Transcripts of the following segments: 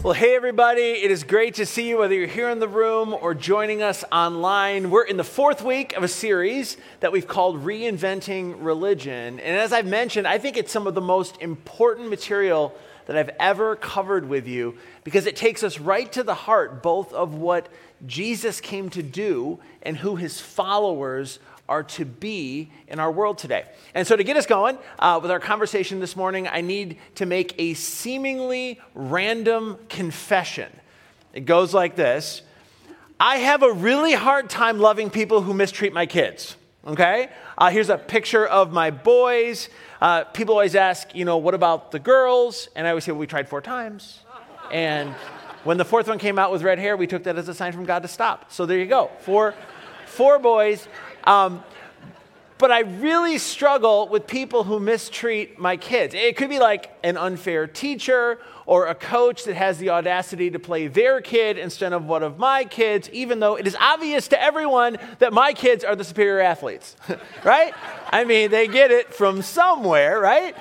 Well, hey, everybody. It is great to see you, whether you're here in the room or joining us online. We're in the fourth week of a series that we've called Reinventing Religion. And as I've mentioned, I think it's some of the most important material that I've ever covered with you because it takes us right to the heart, both of what Jesus came to do and who his followers are to be in our world today. And so, to get us going uh, with our conversation this morning, I need to make a seemingly random confession. It goes like this I have a really hard time loving people who mistreat my kids. Okay? Uh, here's a picture of my boys. Uh, people always ask, you know, what about the girls? And I always say, well, we tried four times. And when the fourth one came out with red hair, we took that as a sign from God to stop. So there you go. Four, four boys. Um, but I really struggle with people who mistreat my kids. It could be like an unfair teacher or a coach that has the audacity to play their kid instead of one of my kids, even though it is obvious to everyone that my kids are the superior athletes, right? I mean, they get it from somewhere, right?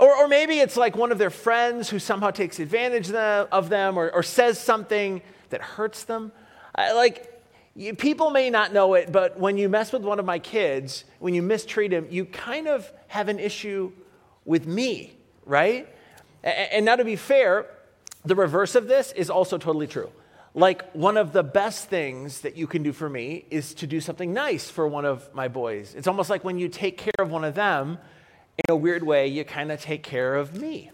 Or, or maybe it's like one of their friends who somehow takes advantage of them or, or says something that hurts them. I, like, you, people may not know it, but when you mess with one of my kids, when you mistreat him, you kind of have an issue with me, right? And, and now, to be fair, the reverse of this is also totally true. Like, one of the best things that you can do for me is to do something nice for one of my boys. It's almost like when you take care of one of them, in a weird way, you kind of take care of me.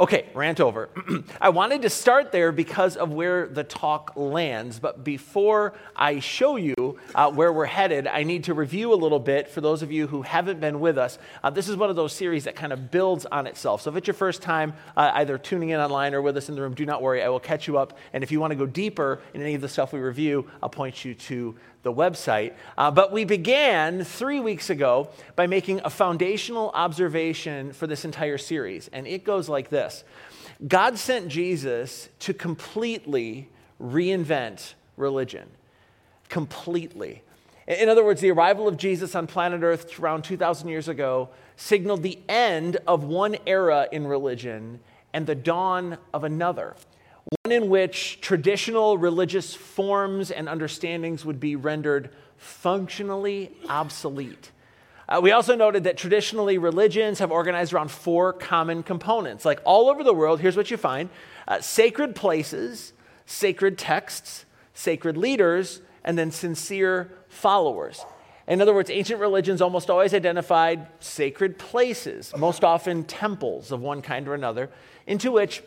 Okay, rant over. I wanted to start there because of where the talk lands, but before I show you uh, where we're headed, I need to review a little bit for those of you who haven't been with us. Uh, this is one of those series that kind of builds on itself. So if it's your first time uh, either tuning in online or with us in the room, do not worry, I will catch you up. And if you want to go deeper in any of the stuff we review, I'll point you to the website. Uh, but we began three weeks ago by making a foundational observation for this entire series. And it goes like this God sent Jesus to completely reinvent religion. Completely. In other words, the arrival of Jesus on planet Earth around 2,000 years ago signaled the end of one era in religion and the dawn of another one in which traditional religious forms and understandings would be rendered functionally obsolete. Uh, we also noted that traditionally religions have organized around four common components. Like all over the world, here's what you find uh, sacred places, sacred texts, sacred leaders, and then sincere followers. In other words, ancient religions almost always identified sacred places, most often temples of one kind or another, into which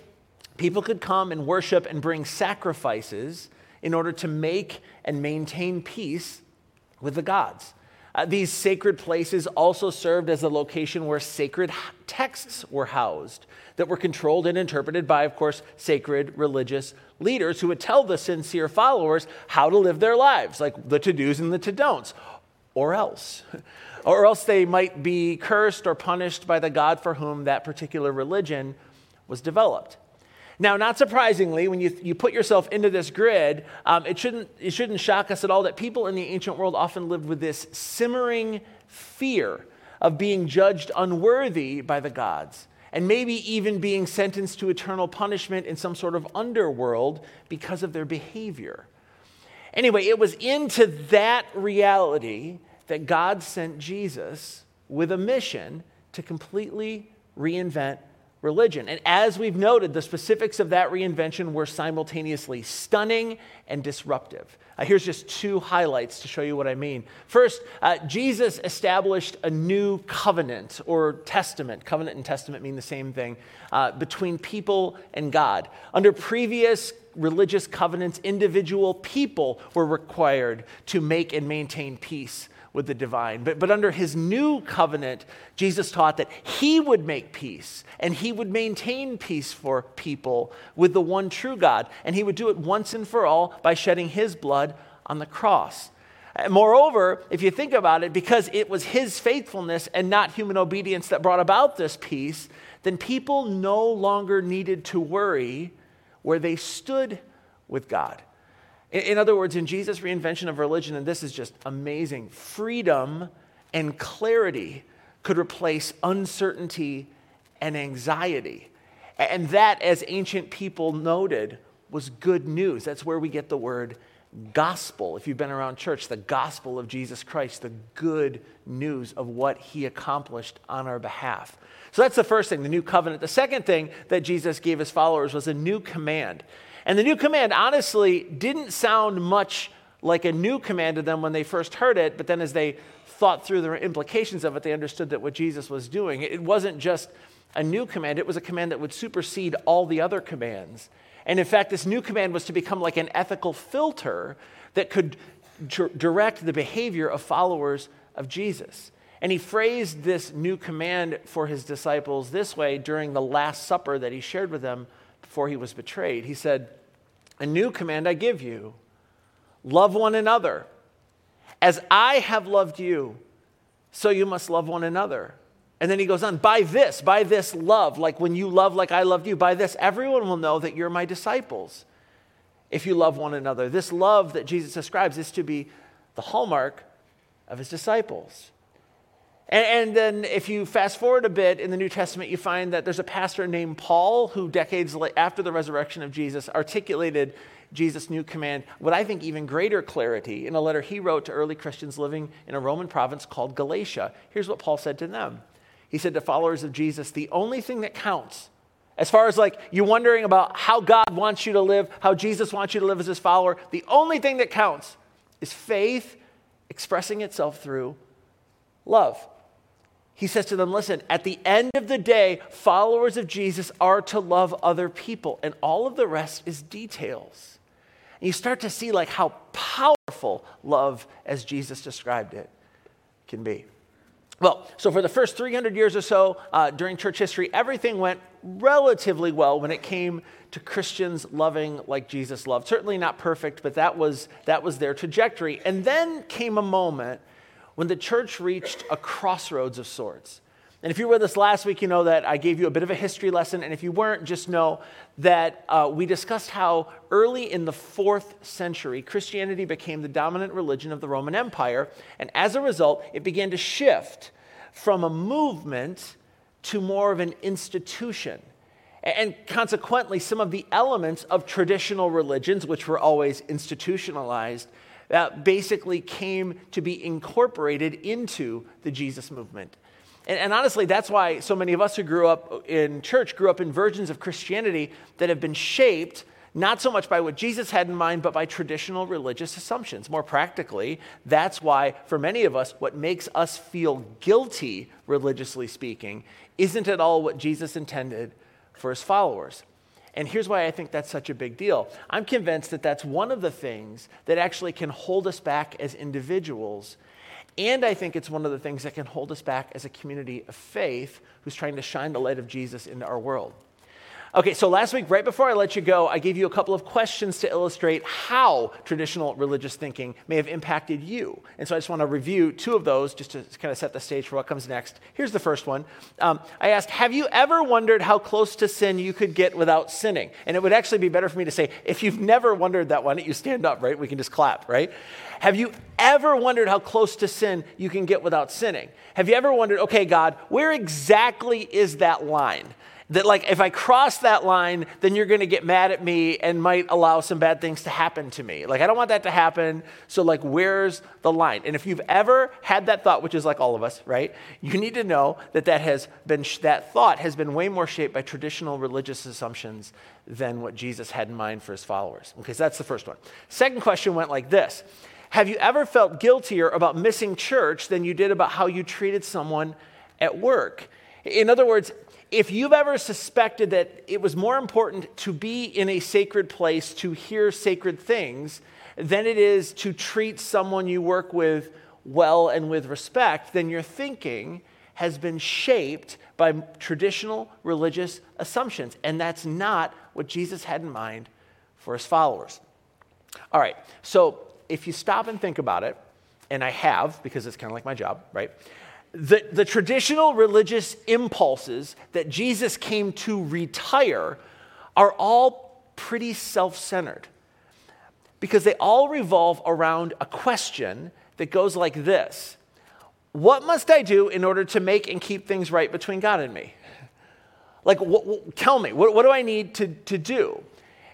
people could come and worship and bring sacrifices in order to make and maintain peace with the gods. Uh, these sacred places also served as a location where sacred texts were housed that were controlled and interpreted by, of course, sacred religious leaders who would tell the sincere followers how to live their lives, like the to dos and the to don'ts, or else. or else they might be cursed or punished by the God for whom that particular religion was developed. Now, not surprisingly, when you, you put yourself into this grid, um, it, shouldn't, it shouldn't shock us at all that people in the ancient world often lived with this simmering fear of being judged unworthy by the gods, and maybe even being sentenced to eternal punishment in some sort of underworld because of their behavior. Anyway, it was into that reality that God sent Jesus with a mission to completely reinvent religion. And as we've noted, the specifics of that reinvention were simultaneously stunning and disruptive. Uh, here's just two highlights to show you what I mean. First, uh, Jesus established a new covenant or testament. Covenant and testament mean the same thing uh, between people and God. Under previous religious covenants, individual people were required to make and maintain peace with the divine. But, but under his new covenant, Jesus taught that he would make peace and he would maintain peace for people with the one true God. And he would do it once and for all by shedding his blood on the cross. Moreover, if you think about it, because it was his faithfulness and not human obedience that brought about this peace, then people no longer needed to worry where they stood with God. In other words, in Jesus' reinvention of religion, and this is just amazing, freedom and clarity could replace uncertainty and anxiety. And that, as ancient people noted, was good news. That's where we get the word gospel. If you've been around church, the gospel of Jesus Christ, the good news of what he accomplished on our behalf. So that's the first thing, the new covenant. The second thing that Jesus gave his followers was a new command. And the new command, honestly, didn't sound much like a new command to them when they first heard it, but then as they thought through the implications of it, they understood that what Jesus was doing, it wasn't just a new command, it was a command that would supersede all the other commands. And in fact, this new command was to become like an ethical filter that could direct the behavior of followers of Jesus. And he phrased this new command for his disciples this way during the Last Supper that he shared with them before he was betrayed. He said, A new command I give you love one another. As I have loved you, so you must love one another. And then he goes on, by this, by this love, like when you love like I loved you, by this, everyone will know that you're my disciples if you love one another. This love that Jesus describes is to be the hallmark of his disciples. And, then, if you fast forward a bit in the New Testament, you find that there's a pastor named Paul who, decades after the resurrection of Jesus, articulated Jesus' new command, what I think even greater clarity, in a letter he wrote to early Christians living in a Roman province called Galatia. Here's what Paul said to them He said to followers of Jesus, the only thing that counts, as far as like you wondering about how God wants you to live, how Jesus wants you to live as his follower, the only thing that counts is faith expressing itself through love. He says to them, Listen, at the end of the day, followers of Jesus are to love other people, and all of the rest is details. And you start to see like how powerful love, as Jesus described it, can be. Well, so for the first 300 years or so uh, during church history, everything went relatively well when it came to Christians loving like Jesus loved. Certainly not perfect, but that was, that was their trajectory. And then came a moment when the church reached a crossroads of sorts. And if you were with us last week, you know that I gave you a bit of a history lesson. And if you weren't, just know that uh, we discussed how early in the fourth century, Christianity became the dominant religion of the Roman Empire. And as a result, it began to shift from a movement to more of an institution. And consequently, some of the elements of traditional religions, which were always institutionalized, uh, basically came to be incorporated into the Jesus movement. And, and, honestly, that's why so many of us who grew up in church grew up in versions of Christianity that have been shaped not so much by what Jesus had in mind, but by traditional religious assumptions. More practically, that's why, for many of us, what makes us feel guilty, religiously speaking, isn't at all what Jesus intended for his followers. And here's why I think that's such a big deal. I'm convinced that that's one of the things that actually can hold us back as individuals and I think it's one of the things that can hold us back as a community of faith who's trying to shine the light of Jesus into our world. Okay, so last week, right before I let you go, I gave you a couple of questions to illustrate how traditional religious thinking may have impacted you. And so I just want to review two of those just to kind of set the stage for what comes next. Here's the first one um, I asked, Have you ever wondered how close to sin you could get without sinning? And it would actually be better for me to say, If you've never wondered that, why don't you stand up, right? We can just clap, right? Have you ever wondered how close to sin you can get without sinning? Have you ever wondered, okay, God, where exactly is that line? That like if I cross that line, then you're going to get mad at me and might allow some bad things to happen to me. Like I don't want that to happen. So like where's the line? And if you've ever had that thought, which is like all of us, right? You need to know that that has been that thought has been way more shaped by traditional religious assumptions than what Jesus had in mind for his followers. Okay, so that's the first one. Second question went like this. Have you ever felt guiltier about missing church than you did about how you treated someone at work? In other words, if you've ever suspected that it was more important to be in a sacred place to hear sacred things than it is to treat someone you work with well and with respect, then your thinking has been shaped by traditional religious assumptions. And that's not what Jesus had in mind for his followers. All right, so if you stop and think about it, and I have because it's kind of like my job, right? The, the traditional religious impulses that Jesus came to retire are all pretty self centered because they all revolve around a question that goes like this What must I do in order to make and keep things right between God and me? Like, what, what, tell me, what, what do I need to, to do?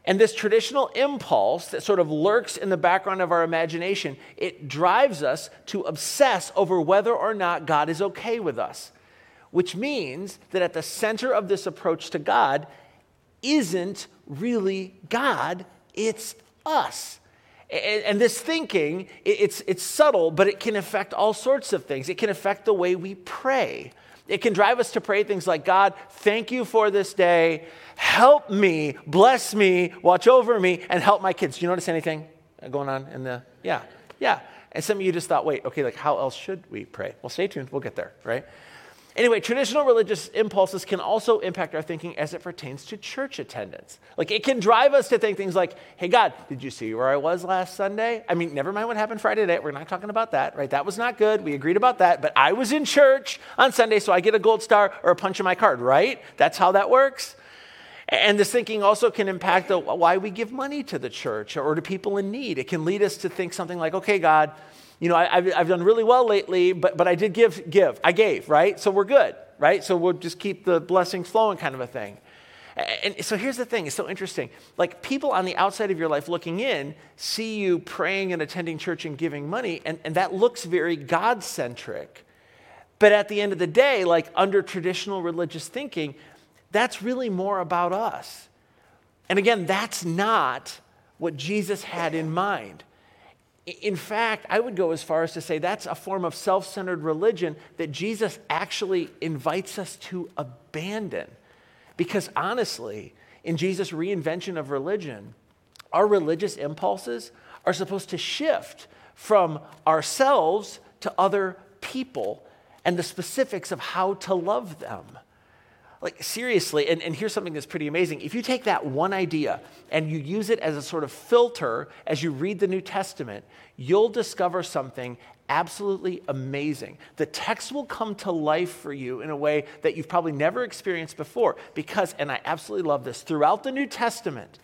And this traditional impulse that sort of lurks in the background of our imagination, it drives us to obsess over whether or not God is okay with us. Which means that at the center of this approach to God isn't really God, it's us. And, this thinking, it's, it's subtle, but it can affect all sorts of things. It can affect the way we pray. It can drive us to pray things like, God, thank you for this day. Help me, bless me, watch over me, and help my kids. Do you notice anything going on in the, yeah, yeah. And some of you just thought, wait, okay, like how else should we pray? Well, stay tuned, we'll get there, right? Anyway, traditional religious impulses can also impact our thinking as it pertains to church attendance. Like it can drive us to think things like, hey, God, did you see where I was last Sunday? I mean, never mind what happened Friday night. We're not talking about that, right? That was not good. We agreed about that. But I was in church on Sunday, so I get a gold star or a punch in my card, right? That's how that works. And this thinking also can impact the, why we give money to the church or to people in need. It can lead us to think something like, okay, God, you know, I, have I've done really well lately, but, but I did give, give. I gave, right? So we're good, right? So we'll just keep the blessings flowing kind of a thing. And so here's the thing it's so interesting. Like people on the outside of your life looking in see you praying and attending church and giving money, and, and that looks very God centric. But at the end of the day, like under traditional religious thinking, that's really more about us. And again, that's not what Jesus had in mind. In fact, I would go as far as to say that's a form of self centered religion that Jesus actually invites us to abandon. Because honestly, in Jesus' reinvention of religion, our religious impulses are supposed to shift from ourselves to other people and the specifics of how to love them. Like, seriously, and, and here's something that's pretty amazing. If you take that one idea and you use it as a sort of filter as you read the New Testament, you'll discover something absolutely amazing. The text will come to life for you in a way that you've probably never experienced before. Because, and I absolutely love this, throughout the New Testament,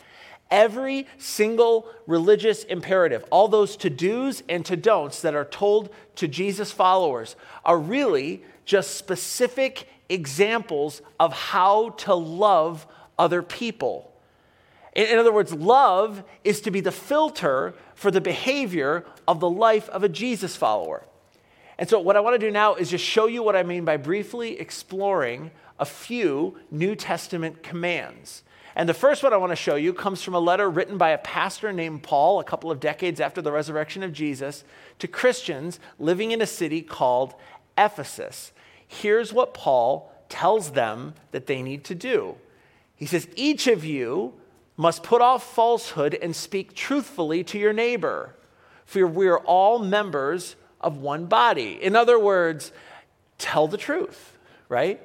every single religious imperative, all those to do's and to don'ts that are told to Jesus' followers, are really just specific examples of how to love other people. In, other words, love is to be the filter for the behavior of the life of a Jesus follower. And so, what I want to do now is just show you what I mean by briefly exploring a few New Testament commands. And the first one I want to show you comes from a letter written by a pastor named Paul a couple of decades after the resurrection of Jesus to Christians living in a city called Ephesus here's what Paul tells them that they need to do. He says, Each of you must put off falsehood and speak truthfully to your neighbor, for we are all members of one body. In other words, tell the truth, right?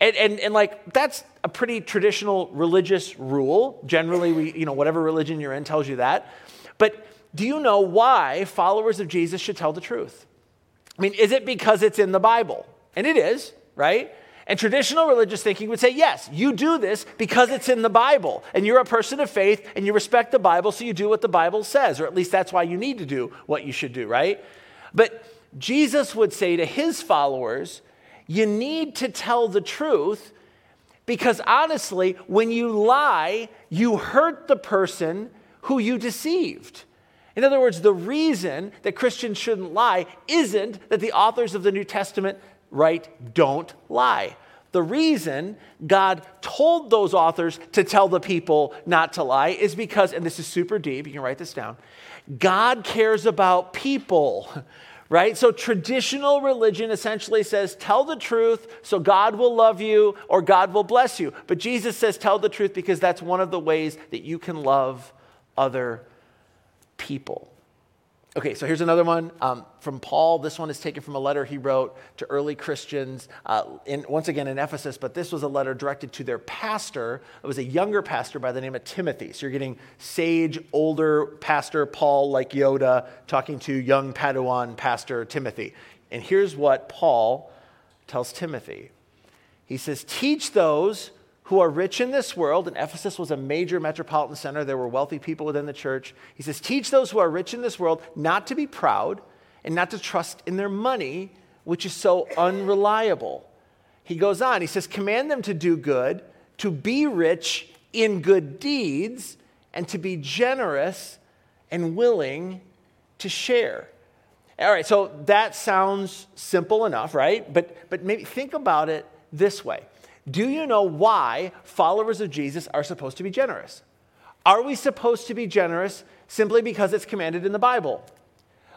And, and, and like that's a pretty traditional religious rule. Generally, we, you know, whatever religion you're in tells you that. But do you know why followers of Jesus should tell the truth? I mean, is it because it's in the Bible? And it is, right? And traditional religious thinking would say, yes, you do this because it's in the Bible. And you're a person of faith and you respect the Bible, so you do what the Bible says, or at least that's why you need to do what you should do, right? But Jesus would say to his followers, you need to tell the truth because honestly, when you lie, you hurt the person who you deceived. In other words, the reason that Christians shouldn't lie isn't that the authors of the New Testament right? Don't lie. The reason God told those authors to tell the people not to lie is because, and this is super deep, you can write this down, God cares about people, right? So traditional religion essentially says, tell the truth so God will love you or God will bless you. But Jesus says, tell the truth because that's one of the ways that you can love other people. Okay, so here's another one um, from Paul. This one is taken from a letter he wrote to early Christians, uh, in, once again in Ephesus, but this was a letter directed to their pastor. It was a younger pastor by the name of Timothy. So you're getting sage, older pastor Paul, like Yoda, talking to young Padawan pastor Timothy. And here's what Paul tells Timothy He says, Teach those who are rich in this world, and Ephesus was a major metropolitan center. There were wealthy people within the church. He says, Teach those who are rich in this world not to be proud and not to trust in their money, which is so unreliable. he goes on. He says, Command them to do good, to be rich in good deeds, and to be generous and willing to share. All right, so that sounds simple enough, right? But, but maybe think about it this way Do you know why followers of Jesus are supposed to be generous? Are we supposed to be generous simply because it's commanded in the Bible?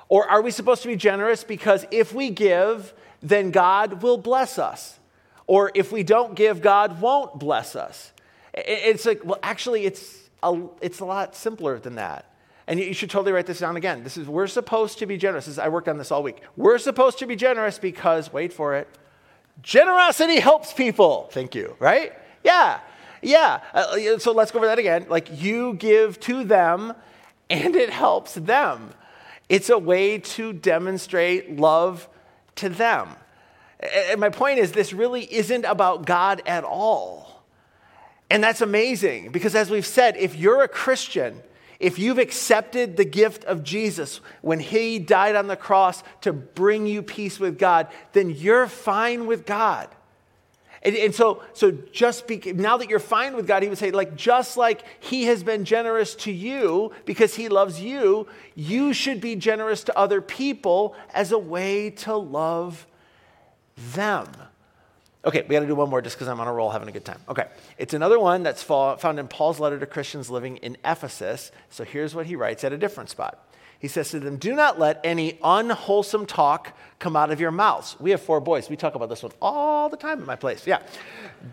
Or are we supposed to be generous because if we give, then God will bless us? Or if we don't give, God won't bless us? It's like, well, actually, it's a, it's a lot simpler than that. And you should totally write this down again. This is, we're supposed to be generous. This, I worked on this all week. We're supposed to be generous because, wait for it, generosity helps people. Thank you, right? Yeah, yeah. Uh, so let's go over that again. Like you give to them and it helps them. It's a way to demonstrate love to them. And my point is, this really isn't about God at all. And that's amazing because, as we've said, if you're a Christian, if you've accepted the gift of Jesus when he died on the cross to bring you peace with God, then you're fine with God. And, and, so, so just be, now that you're fine with God, he would say, like, just like he has been generous to you because he loves you, you should be generous to other people as a way to love them. Okay, we got to do one more just because I'm on a roll having a good time. Okay, it's another one that's found in Paul's letter to Christians living in Ephesus. So here's what he writes at a different spot. He says to them, Do not let any unwholesome talk come out of your mouths. We have four boys. We talk about this one all the time at my place. Yeah.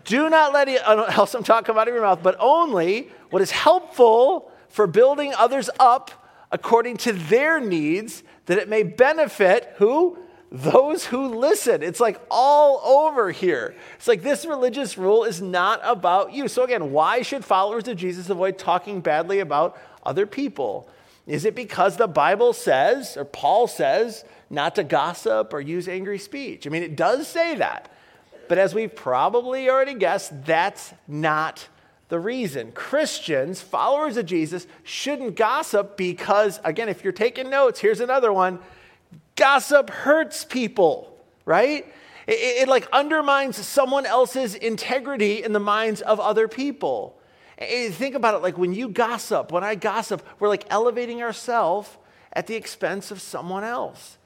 Do not let any unwholesome talk come out of your mouth, but only what is helpful for building others up according to their needs, that it may benefit who? Those who listen. It's like all over here. It's like this religious rule is not about you. So, again, why should followers of Jesus avoid talking badly about other people? Is it because the Bible says, or Paul says, not to gossip or use angry speech? I mean, it does say that. But as we've probably already guessed, that's not the reason. Christians, followers of Jesus, shouldn't gossip because, again, if you're taking notes, here's another one Gossip hurts people, right? It, it, it, like undermines someone else's integrity in the minds of other people. And think about it like when you gossip, when I gossip, we're like elevating ourselves at the expense of someone else.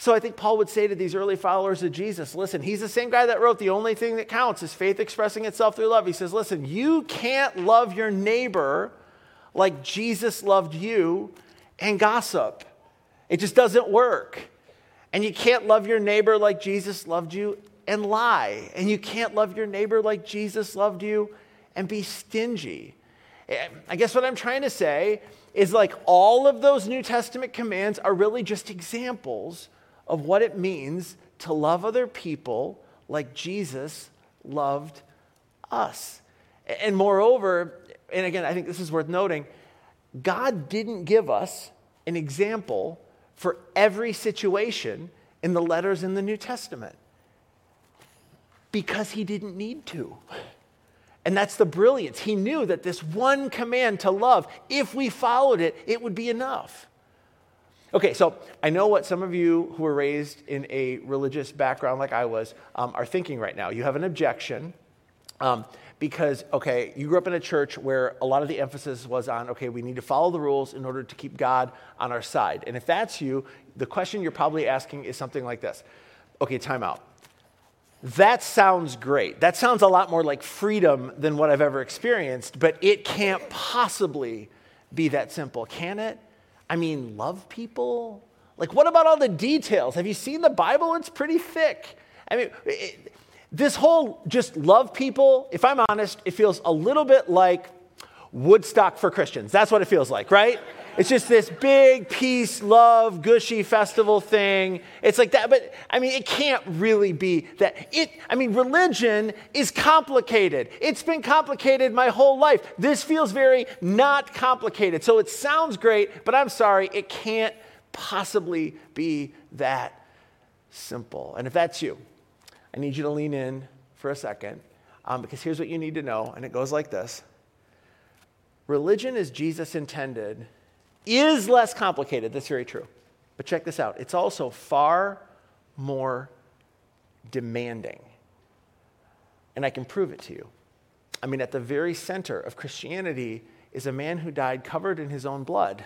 So I think Paul would say to these early followers of Jesus, listen, he's the same guy that wrote the only thing that counts is faith expressing itself through love. He says, listen, you can't love your neighbor like Jesus loved you and gossip. It just doesn't work. And you can't love your neighbor like Jesus loved you and lie. And you can't love your neighbor like Jesus loved you and be stingy. I guess what I'm trying to say is like all of those New Testament commands are really just examples of what it means to love other people like Jesus loved us. And moreover, and again, I think this is worth noting, God didn't give us an example for every situation in the letters in the New Testament because he didn't need to. And that's the brilliance. He knew that this one command to love, if we followed it, it would be enough. Okay, so I know what some of you who were raised in a religious background like I was um, are thinking right now. You have an objection. Um, because, okay, you grew up in a church where a lot of the emphasis was on, okay, we need to follow the rules in order to keep God on our side. And if that's you, the question you're probably asking is something like this Okay, time out. That sounds great. That sounds a lot more like freedom than what I've ever experienced, but it can't possibly be that simple, can it? I mean, love people? Like, what about all the details? Have you seen the Bible? It's pretty thick. I mean, it, this whole just love people, if I'm honest, it feels a little bit like Woodstock for Christians. That's what it feels like, right? It's just this big peace, love, gushy festival thing. It's like that, but I mean, it can't really be that. It, I mean, religion is complicated. It's been complicated my whole life. This feels very not complicated. So it sounds great, but I'm sorry, it can't possibly be that simple. And if that's you, I need you to lean in for a second um, because here's what you need to know, and it goes like this Religion as Jesus intended is less complicated. That's very true. But check this out it's also far more demanding. And I can prove it to you. I mean, at the very center of Christianity is a man who died covered in his own blood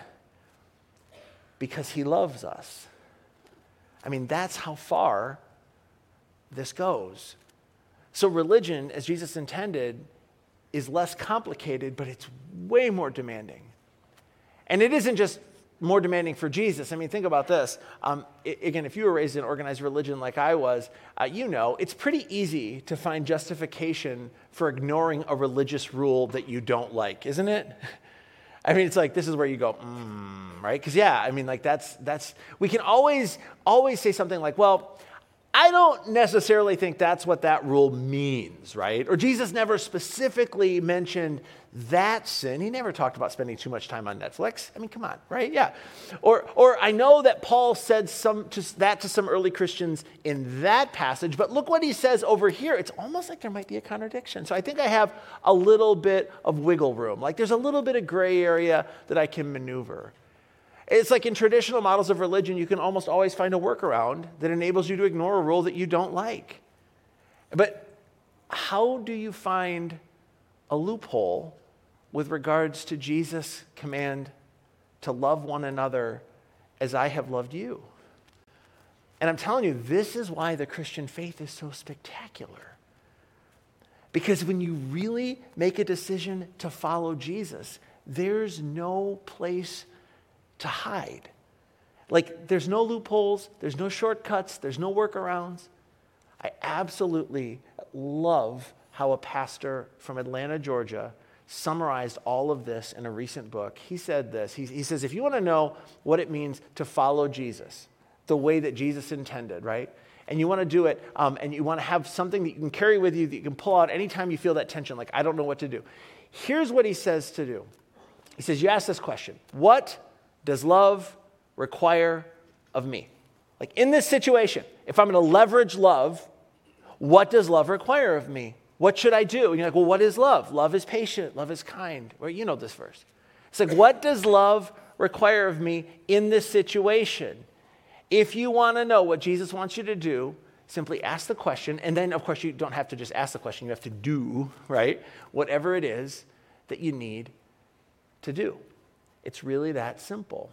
because he loves us. I mean, that's how far this goes. So, religion, as Jesus intended, is less complicated, but it's way more demanding. And it isn't just more demanding for Jesus. I mean, think about this. Um, it, again, if you were raised in organized religion like I was, uh, you know it's pretty easy to find justification for ignoring a religious rule that you don't like, isn't it? I mean, it's like this is where you go, mm, right? Because yeah, I mean, like that's that's we can always always say something like, well, I don't necessarily think that's what that rule means, right? Or Jesus never specifically mentioned that sin. He never talked about spending too much time on Netflix. I mean, come on, right? Yeah. Or, or I know that Paul said some, to, that to some early Christians in that passage, but look what he says over here. It's almost like there might be a contradiction. So I think I have a little bit of wiggle room. Like there's a little bit of gray area that I can maneuver. It's like in traditional models of religion, you can almost always find a workaround that enables you to ignore a rule that you don't like. But how do you find a loophole with regards to Jesus' command to love one another as I have loved you? And I'm telling you, this is why the Christian faith is so spectacular. Because when you really make a decision to follow Jesus, there's no place to hide. Like, there's no loopholes, there's no shortcuts, there's no workarounds. I absolutely love how a pastor from Atlanta, Georgia, summarized all of this in a recent book. He said this He, he says, if you want to know what it means to follow Jesus, the way that Jesus intended, right? And you want to do it, um, and you want to have something that you can carry with you that you can pull out anytime you feel that tension, like, I don't know what to do. Here's what he says to do. He says, You ask this question What does love require of me? Like in this situation, if I'm going to leverage love, what does love require of me? What should I do? And you're like, well, what is love? Love is patient, love is kind. Well, you know this verse. It's like, what does love require of me in this situation? If you want to know what Jesus wants you to do, simply ask the question. And then, of course, you don't have to just ask the question, you have to do, right? Whatever it is that you need to do. It's really that simple.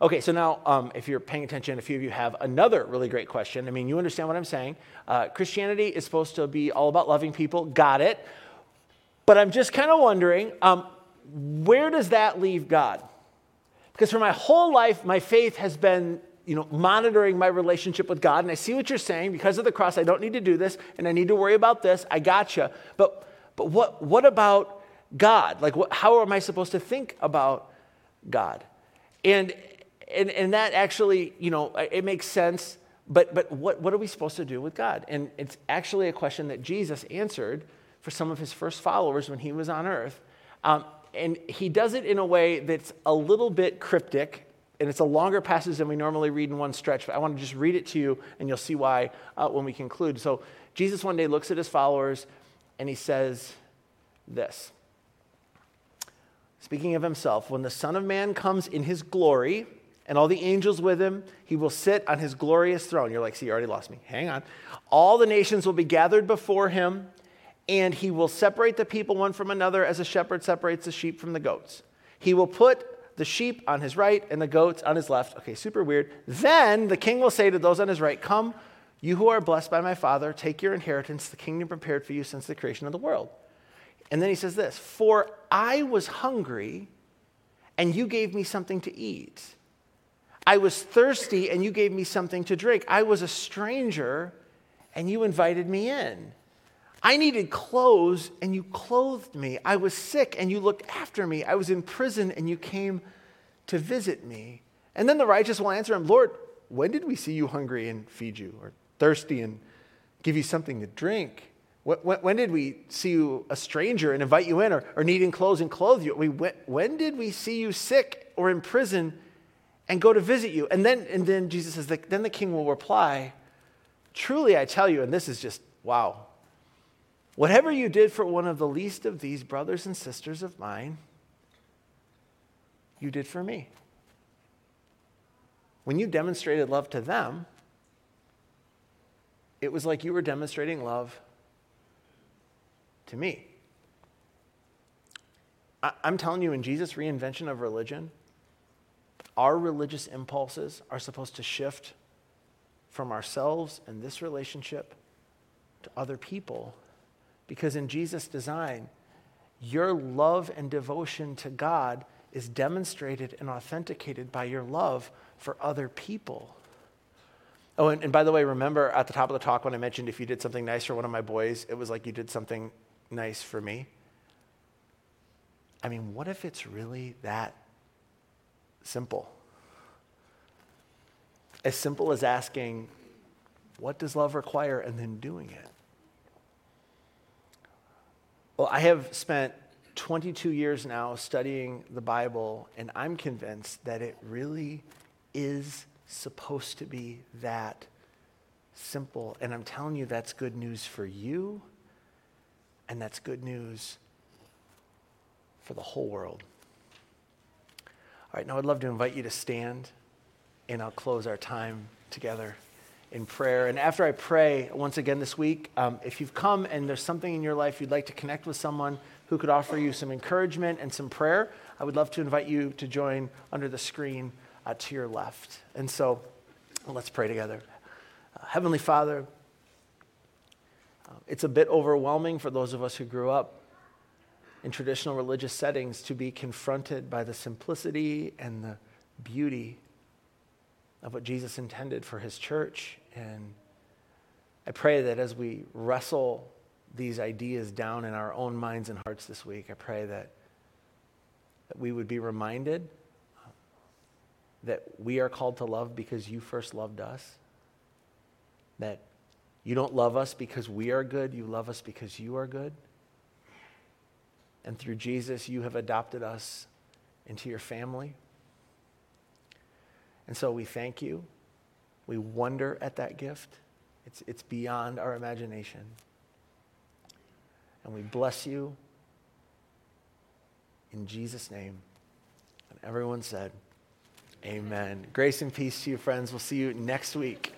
Okay, so now um, if you're paying attention, a few of you have another really great question. I mean, you understand what I'm saying. Uh, Christianity is supposed to be all about loving people. Got it. But I'm just kind of wondering um, where does that leave God? Because for my whole life, my faith has been you know, monitoring my relationship with God. And I see what you're saying. Because of the cross, I don't need to do this, and I need to worry about this. I gotcha. But, but what, what about God? Like, what, how am I supposed to think about God? And, and, and that actually, you know, it makes sense. But, but what, what are we supposed to do with God? And it's actually a question that Jesus answered for some of his first followers when he was on earth. Um, and he does it in a way that's a little bit cryptic, and it's a longer passage than we normally read in one stretch, but I want to just read it to you, and you'll see why uh, when we conclude. So, Jesus one day looks at his followers, and he says this Speaking of himself, when the Son of Man comes in his glory and all the angels with him, he will sit on his glorious throne. You're like, see, you already lost me. Hang on. All the nations will be gathered before him, and he will separate the people one from another as a shepherd separates the sheep from the goats. He will put the sheep on his right and the goats on his left. Okay, super weird. Then the king will say to those on his right, Come, you who are blessed by my Father, take your inheritance, the kingdom prepared for you since the creation of the world. And then he says this For I was hungry, and you gave me something to eat. I was thirsty, and you gave me something to drink. I was a stranger, and you invited me in. I needed clothes, and you clothed me. I was sick, and you looked after me. I was in prison, and you came to visit me. And then the righteous will answer him, Lord, when did we see you hungry and feed you, or thirsty and give you something to drink? When, when, did we see you a stranger and invite you in or, or needing clothes and clothe you? We, when, when did we see you sick or in prison and go to visit you? And then, and then Jesus says, then the king will reply, Truly I tell you, and this is just wow. Whatever you did for one of the least of these brothers and sisters of mine, you did for me. When you demonstrated love to them, it was like you were demonstrating love to me. I'm telling you, in Jesus' reinvention of religion, our religious impulses are supposed to shift from ourselves and this relationship to other people. Because in Jesus' design, your love and devotion to God is demonstrated and authenticated by your love for other people. Oh, and, and, by the way, remember at the top of the talk when I mentioned if you did something nice for one of my boys, it was like you did something nice for me? I mean, what if it's really that simple? As simple as asking, what does love require, and then doing it. Well, I have spent 22 years now studying the Bible, and I'm convinced that it really is supposed to be that simple. And I'm telling you, that's good news for you, and that's good news for the whole world. All right, now I'd love to invite you to stand, and I'll close our time together in prayer. And after I pray once again this week, um, if you've come and there's something in your life you'd like to connect with someone who could offer you some encouragement and some prayer, I would love to invite you to join under the screen uh, to your left. And so let's pray together. Uh, Heavenly Father, it's a bit overwhelming for those of us who grew up in traditional religious settings to be confronted by the simplicity and the beauty of what Jesus intended for his church. And I pray that as we wrestle these ideas down in our own minds and hearts this week, I pray that, that we would be reminded that we are called to love because you first loved us. That you don't love us because we are good, you love us because you are good. And through Jesus, you have adopted us into your family. And so we thank you. We wonder at that gift. It's, it's beyond our imagination. And we bless you in Jesus' name. And everyone said, Amen. Grace and peace to you, friends. We'll see you next week.